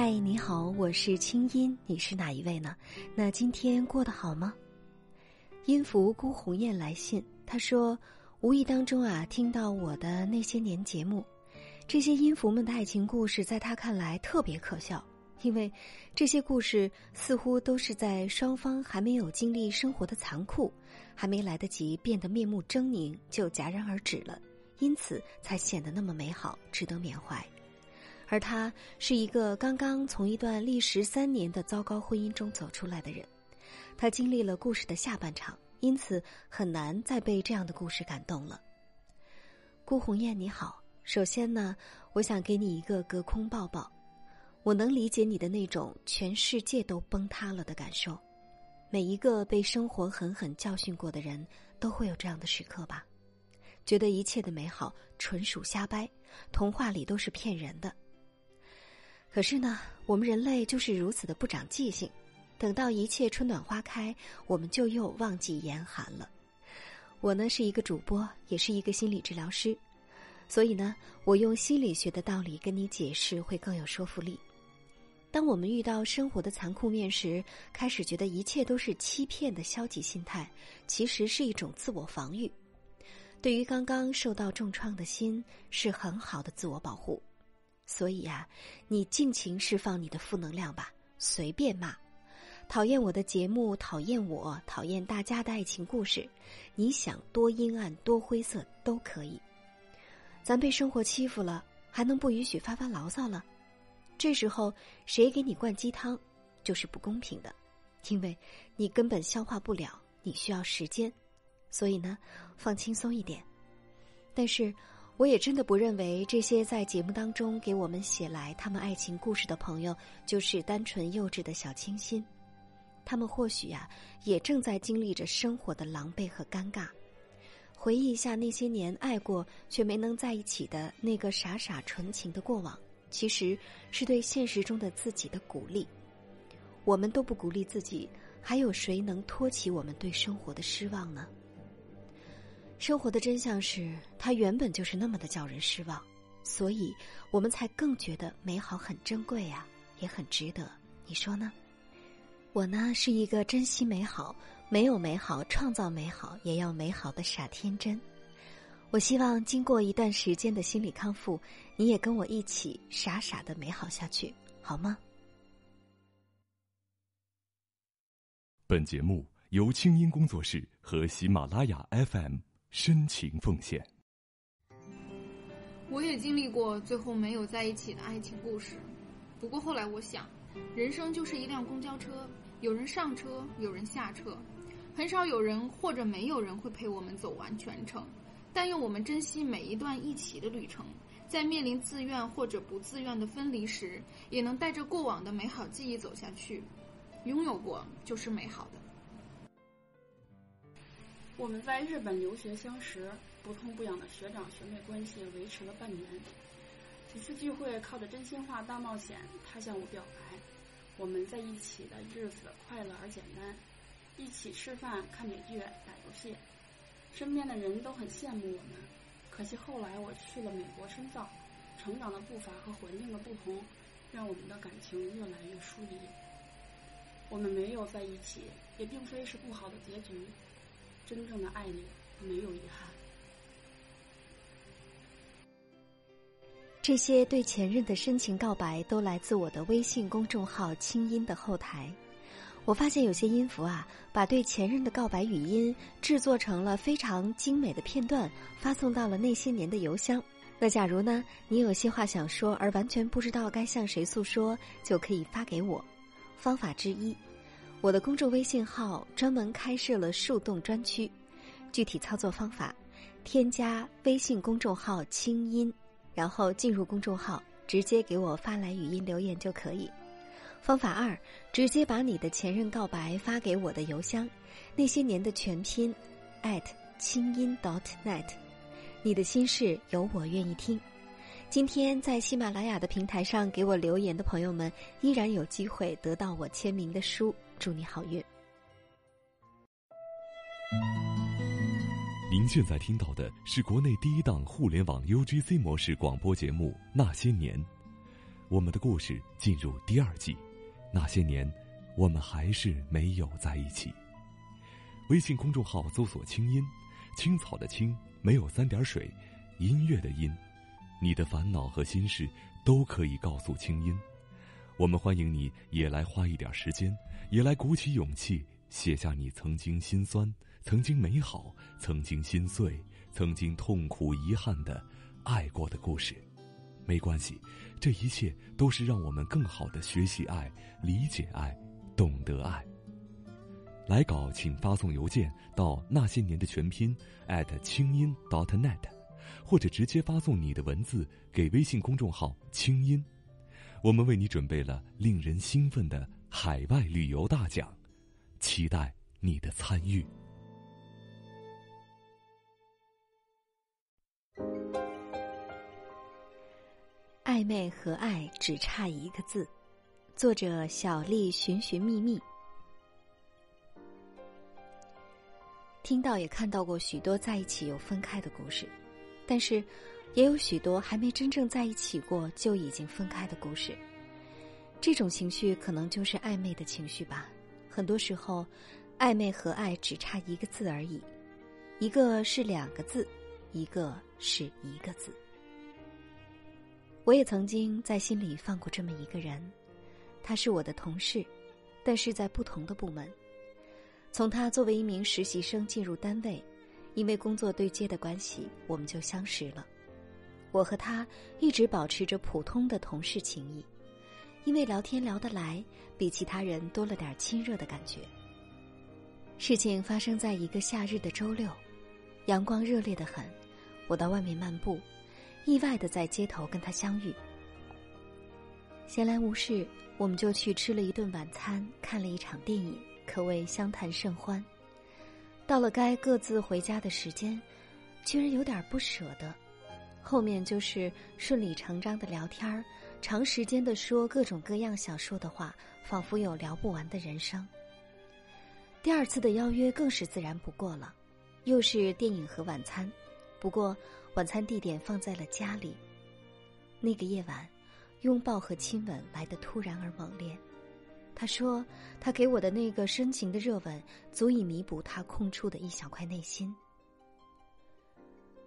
嗨，你好，我是清音，你是哪一位呢？那今天过得好吗？音符辜鸿雁来信，他说，无意当中啊，听到我的那些年节目，这些音符们的爱情故事，在他看来特别可笑，因为这些故事似乎都是在双方还没有经历生活的残酷，还没来得及变得面目狰狞，就戛然而止了，因此才显得那么美好，值得缅怀。而他是一个刚刚从一段历时三年的糟糕婚姻中走出来的人，他经历了故事的下半场，因此很难再被这样的故事感动了。顾红艳，你好，首先呢，我想给你一个隔空抱抱，我能理解你的那种全世界都崩塌了的感受，每一个被生活狠狠教训过的人都会有这样的时刻吧，觉得一切的美好纯属瞎掰，童话里都是骗人的。可是呢，我们人类就是如此的不长记性，等到一切春暖花开，我们就又忘记严寒了。我呢是一个主播，也是一个心理治疗师，所以呢，我用心理学的道理跟你解释会更有说服力。当我们遇到生活的残酷面时，开始觉得一切都是欺骗的消极心态，其实是一种自我防御，对于刚刚受到重创的心是很好的自我保护。所以呀，你尽情释放你的负能量吧，随便骂，讨厌我的节目，讨厌我，讨厌大家的爱情故事，你想多阴暗多灰色都可以。咱被生活欺负了，还能不允许发发牢骚了？这时候谁给你灌鸡汤，就是不公平的，因为你根本消化不了，你需要时间。所以呢，放轻松一点。但是。我也真的不认为这些在节目当中给我们写来他们爱情故事的朋友就是单纯幼稚的小清新，他们或许呀也正在经历着生活的狼狈和尴尬。回忆一下那些年爱过却没能在一起的那个傻傻纯情的过往，其实是对现实中的自己的鼓励。我们都不鼓励自己，还有谁能托起我们对生活的失望呢？生活的真相是，它原本就是那么的叫人失望，所以我们才更觉得美好很珍贵呀，也很值得。你说呢？我呢是一个珍惜美好、没有美好创造美好也要美好的傻天真。我希望经过一段时间的心理康复，你也跟我一起傻傻的美好下去，好吗？本节目由清音工作室和喜马拉雅 FM。深情奉献。我也经历过最后没有在一起的爱情故事，不过后来我想，人生就是一辆公交车，有人上车，有人下车，很少有人或者没有人会陪我们走完全程。但愿我们珍惜每一段一起的旅程，在面临自愿或者不自愿的分离时，也能带着过往的美好记忆走下去。拥有过就是美好的。我们在日本留学相识，不痛不痒的学长学妹关系维持了半年。几次聚会，靠着真心话大冒险，他向我表白。我们在一起的日子快乐而简单，一起吃饭、看美剧、打游戏，身边的人都很羡慕我们。可惜后来我去了美国深造，成长的步伐和环境的不同，让我们的感情越来越疏离。我们没有在一起，也并非是不好的结局。真正的爱你，没有遗憾。这些对前任的深情告白，都来自我的微信公众号“清音”的后台。我发现有些音符啊，把对前任的告白语音制作成了非常精美的片段，发送到了那些年的邮箱。那假如呢，你有些话想说，而完全不知道该向谁诉说，就可以发给我。方法之一。我的公众微信号专门开设了树洞专区，具体操作方法：添加微信公众号“清音”，然后进入公众号，直接给我发来语音留言就可以。方法二：直接把你的前任告白发给我的邮箱，那些年的全拼，at 清音 dot net，你的心事有我愿意听。今天在喜马拉雅的平台上给我留言的朋友们，依然有机会得到我签名的书。祝你好运。您现在听到的是国内第一档互联网 UGC 模式广播节目《那些年》，我们的故事进入第二季。那些年，我们还是没有在一起。微信公众号搜索“清音”，青草的青，没有三点水，音乐的音。你的烦恼和心事都可以告诉清音。我们欢迎你也来花一点时间，也来鼓起勇气写下你曾经心酸、曾经美好、曾经心碎、曾经痛苦、遗憾的爱过的故事。没关系，这一切都是让我们更好的学习爱、理解爱、懂得爱。来稿请发送邮件到那些年的全拼清音 .dot.net，或者直接发送你的文字给微信公众号“清音”。我们为你准备了令人兴奋的海外旅游大奖，期待你的参与。暧昧和爱只差一个字，作者小丽寻寻觅觅。听到也看到过许多在一起又分开的故事，但是。也有许多还没真正在一起过就已经分开的故事。这种情绪可能就是暧昧的情绪吧。很多时候，暧昧和爱只差一个字而已，一个是两个字，一个是一个字。我也曾经在心里放过这么一个人，他是我的同事，但是在不同的部门。从他作为一名实习生进入单位，因为工作对接的关系，我们就相识了。我和他一直保持着普通的同事情谊，因为聊天聊得来，比其他人多了点亲热的感觉。事情发生在一个夏日的周六，阳光热烈的很，我到外面漫步，意外的在街头跟他相遇。闲来无事，我们就去吃了一顿晚餐，看了一场电影，可谓相谈甚欢。到了该各自回家的时间，居然有点不舍得。后面就是顺理成章的聊天儿，长时间的说各种各样想说的话，仿佛有聊不完的人生。第二次的邀约更是自然不过了，又是电影和晚餐，不过晚餐地点放在了家里。那个夜晚，拥抱和亲吻来得突然而猛烈。他说，他给我的那个深情的热吻，足以弥补他空出的一小块内心。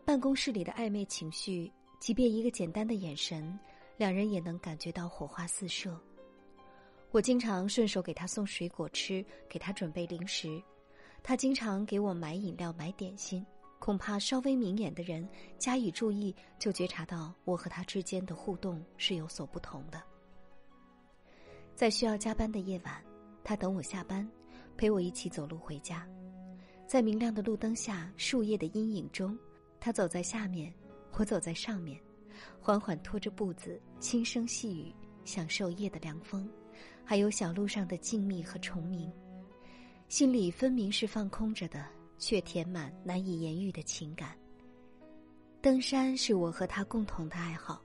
办公室里的暧昧情绪，即便一个简单的眼神，两人也能感觉到火花四射。我经常顺手给他送水果吃，给他准备零食，他经常给我买饮料、买点心。恐怕稍微明眼的人加以注意，就觉察到我和他之间的互动是有所不同的。在需要加班的夜晚，他等我下班，陪我一起走路回家，在明亮的路灯下、树叶的阴影中。他走在下面，我走在上面，缓缓拖着步子，轻声细语，享受夜的凉风，还有小路上的静谧和虫鸣，心里分明是放空着的，却填满难以言喻的情感。登山是我和他共同的爱好。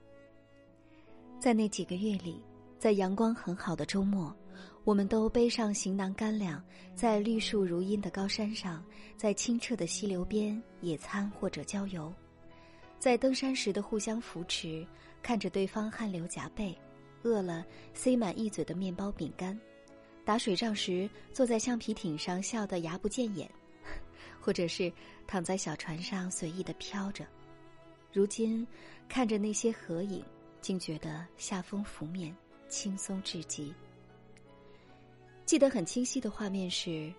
在那几个月里，在阳光很好的周末。我们都背上行囊干粮，在绿树如茵的高山上，在清澈的溪流边野餐或者郊游，在登山时的互相扶持，看着对方汗流浃背，饿了塞满一嘴的面包饼干，打水仗时坐在橡皮艇上笑得牙不见眼，或者是躺在小船上随意的飘着。如今看着那些合影，竟觉得夏风拂面，轻松至极。记得很清晰的画面是，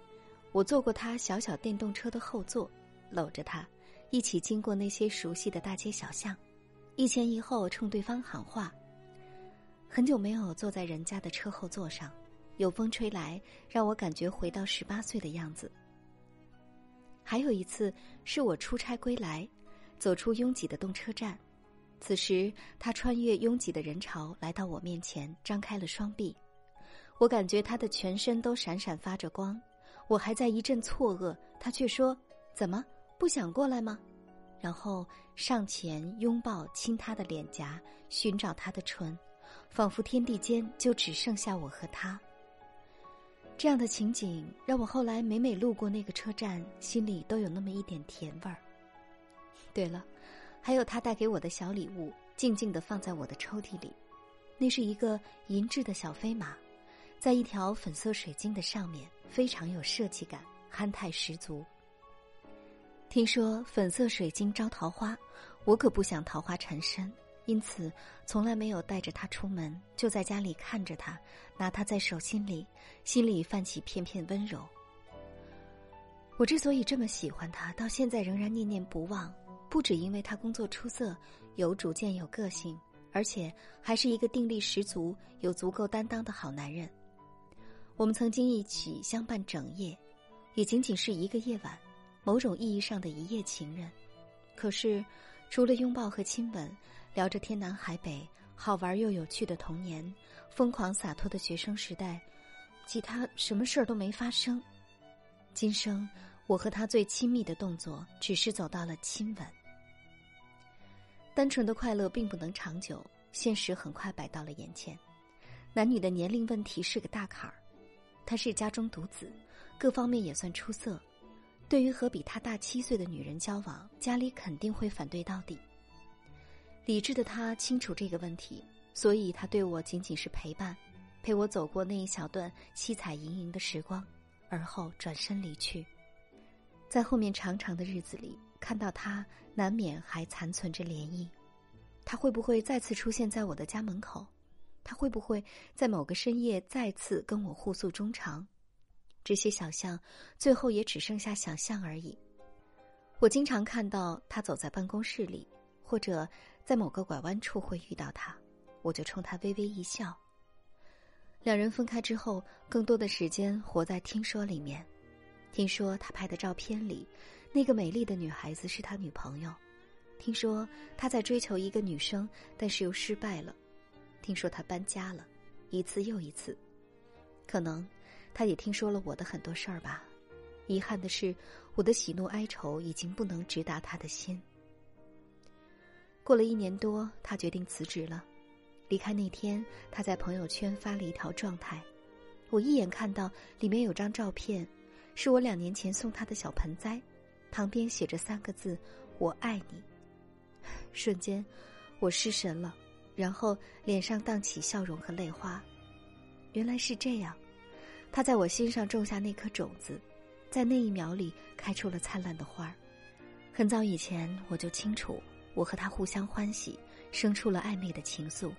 我坐过他小小电动车的后座，搂着他，一起经过那些熟悉的大街小巷，一前一后冲对方喊话。很久没有坐在人家的车后座上，有风吹来，让我感觉回到十八岁的样子。还有一次是我出差归来，走出拥挤的动车站，此时他穿越拥挤的人潮来到我面前，张开了双臂。我感觉他的全身都闪闪发着光，我还在一阵错愕，他却说：“怎么不想过来吗？”然后上前拥抱亲他的脸颊，寻找他的唇，仿佛天地间就只剩下我和他。这样的情景让我后来每每路过那个车站，心里都有那么一点甜味儿。对了，还有他带给我的小礼物，静静的放在我的抽屉里。那是一个银质的小飞马，在一条粉色水晶的上面，非常有设计感，憨态十足。听说粉色水晶招桃花，我可不想桃花缠身，因此从来没有带着它出门，就在家里看着它，拿它在手心里，心里泛起片片温柔。我之所以这么喜欢他，到现在仍然念念不忘，不只因为他工作出色，有主见、有个性，而且还是一个定力十足、有足够担当的好男人。我们曾经一起相伴整夜，也仅仅是一个夜晚，某种意义上的一夜情人。可是，除了拥抱和亲吻，聊着天南海北、好玩又有趣的童年、疯狂洒脱的学生时代，其他什么事儿都没发生。今生，我和他最亲密的动作，只是走到了亲吻。单纯的快乐并不能长久，现实很快摆到了眼前。男女的年龄问题是个大坎儿。他是家中独子，各方面也算出色。对于和比他大七岁的女人交往，家里肯定会反对到底。理智的他清楚这个问题，所以他对我仅仅是陪伴，陪我走过那一小段七彩盈盈的时光。而后转身离去，在后面长长的日子里，看到他难免还残存着涟漪。他会不会再次出现在我的家门口？他会不会在某个深夜再次跟我互诉衷肠？这些想象，最后也只剩下想象而已。我经常看到他走在办公室里，或者在某个拐弯处会遇到他，我就冲他微微一笑。两人分开之后，更多的时间活在听说里面。听说他拍的照片里，那个美丽的女孩子是他女朋友。听说他在追求一个女生，但是又失败了。听说他搬家了，一次又一次。可能他也听说了我的很多事儿吧。遗憾的是，我的喜怒哀愁已经不能直达他的心。过了一年多，他决定辞职了。离开那天，他在朋友圈发了一条状态，我一眼看到里面有张照片，是我两年前送他的小盆栽，旁边写着三个字“我爱你”。瞬间，我失神了，然后脸上荡起笑容和泪花。原来是这样，他在我心上种下那颗种子，在那一秒里开出了灿烂的花儿。很早以前我就清楚，我和他互相欢喜，生出了暧昧的情愫。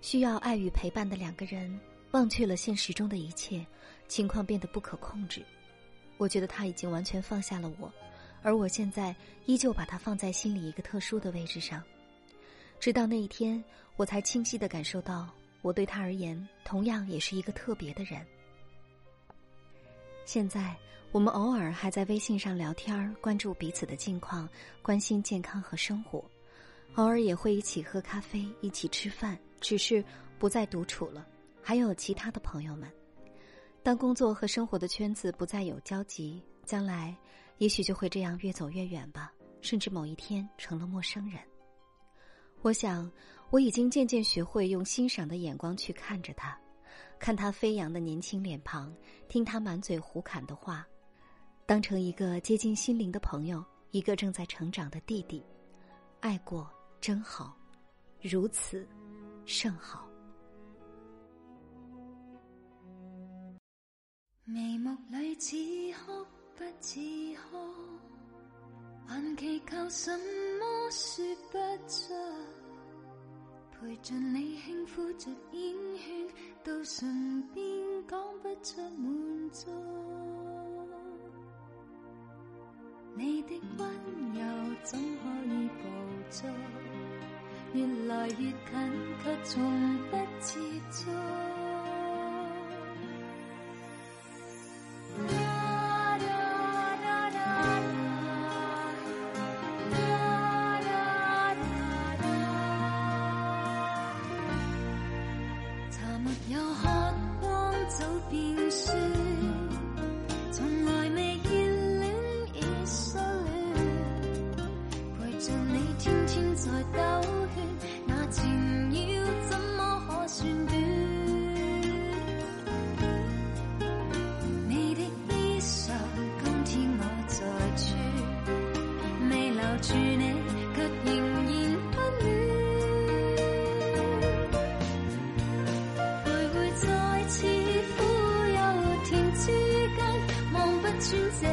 需要爱与陪伴的两个人，忘却了现实中的一切，情况变得不可控制。我觉得他已经完全放下了我，而我现在依旧把他放在心里一个特殊的位置上。直到那一天，我才清晰的感受到，我对他而言，同样也是一个特别的人。现在，我们偶尔还在微信上聊天，关注彼此的近况，关心健康和生活，偶尔也会一起喝咖啡，一起吃饭。只是不再独处了，还有其他的朋友们。当工作和生活的圈子不再有交集，将来也许就会这样越走越远吧，甚至某一天成了陌生人。我想，我已经渐渐学会用欣赏的眼光去看着他，看他飞扬的年轻脸庞，听他满嘴胡侃的话，当成一个接近心灵的朋友，一个正在成长的弟弟。爱过真好，如此。甚好。眉目里似哭不似，祈求什么说不出。陪着你轻呼着烟圈，到唇边讲不出满足。你的温柔怎可以捕捉？越来越近，却从不接触。住你，却仍然不暖。徘徊在似苦又甜之间，望不穿这。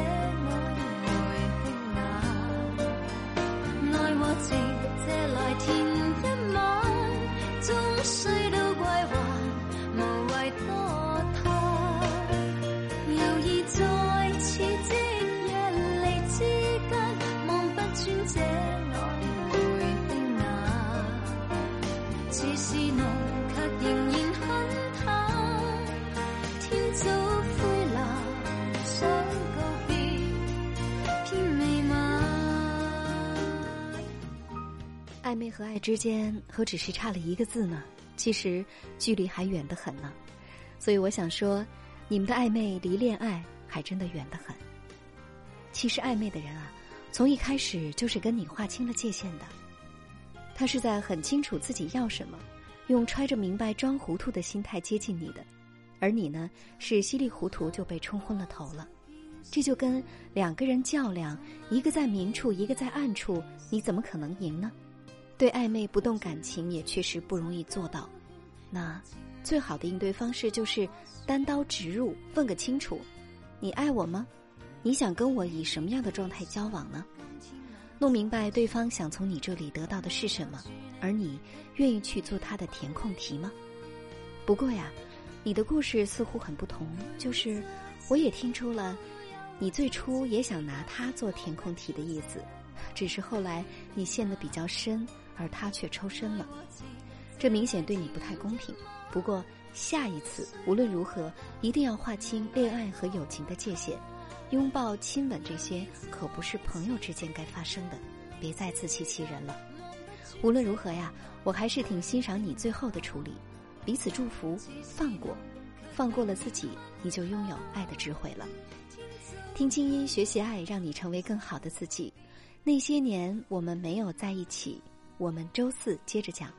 暧昧和爱之间何止是差了一个字呢？其实距离还远得很呢。所以我想说，你们的暧昧离恋爱还真的远得很。其实暧昧的人啊，从一开始就是跟你划清了界限的。他是在很清楚自己要什么，用揣着明白装糊涂的心态接近你的，而你呢，是稀里糊涂就被冲昏了头了。这就跟两个人较量，一个在明处，一个在暗处，你怎么可能赢呢？对暧昧不动感情也确实不容易做到。那最好的应对方式就是单刀直入，问个清楚：你爱我吗？你想跟我以什么样的状态交往呢？弄明白对方想从你这里得到的是什么，而你愿意去做他的填空题吗？不过呀，你的故事似乎很不同，就是我也听出了，你最初也想拿他做填空题的意思，只是后来你陷得比较深，而他却抽身了，这明显对你不太公平。不过下一次无论如何，一定要划清恋爱和友情的界限，拥抱、亲吻这些可不是朋友之间该发生的，别再自欺欺人了。无论如何呀，我还是挺欣赏你最后的处理，彼此祝福，放过，放过了自己，你就拥有爱的智慧了。听清音，学习爱，让你成为更好的自己。那些年我们没有在一起，我们周四接着讲。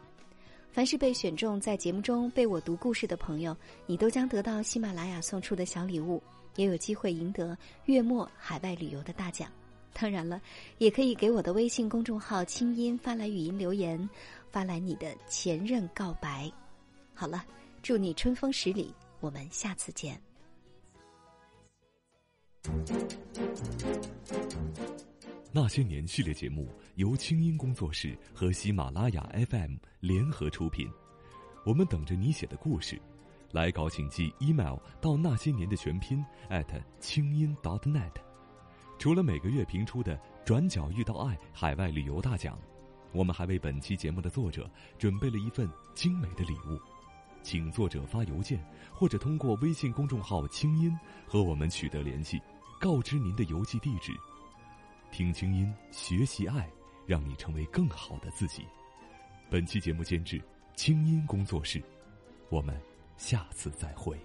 凡是被选中在节目中被我读故事的朋友，你都将得到喜马拉雅送出的小礼物，也有机会赢得月末海外旅游的大奖。当然了，也可以给我的微信公众号“清音”发来语音留言，发来你的前任告白。好了，祝你春风十里，我们下次见。那些年系列节目由清音工作室和喜马拉雅 FM 联合出品，我们等着你写的故事，来稿请寄 email 到那些年的全拼 at 清音 .dot.net。除了每个月评出的“转角遇到爱”海外旅游大奖，我们还为本期节目的作者准备了一份精美的礼物，请作者发邮件或者通过微信公众号“清音”和我们取得联系，告知您的邮寄地址。听清音，学习爱，让你成为更好的自己。本期节目监制清音工作室，我们下次再会。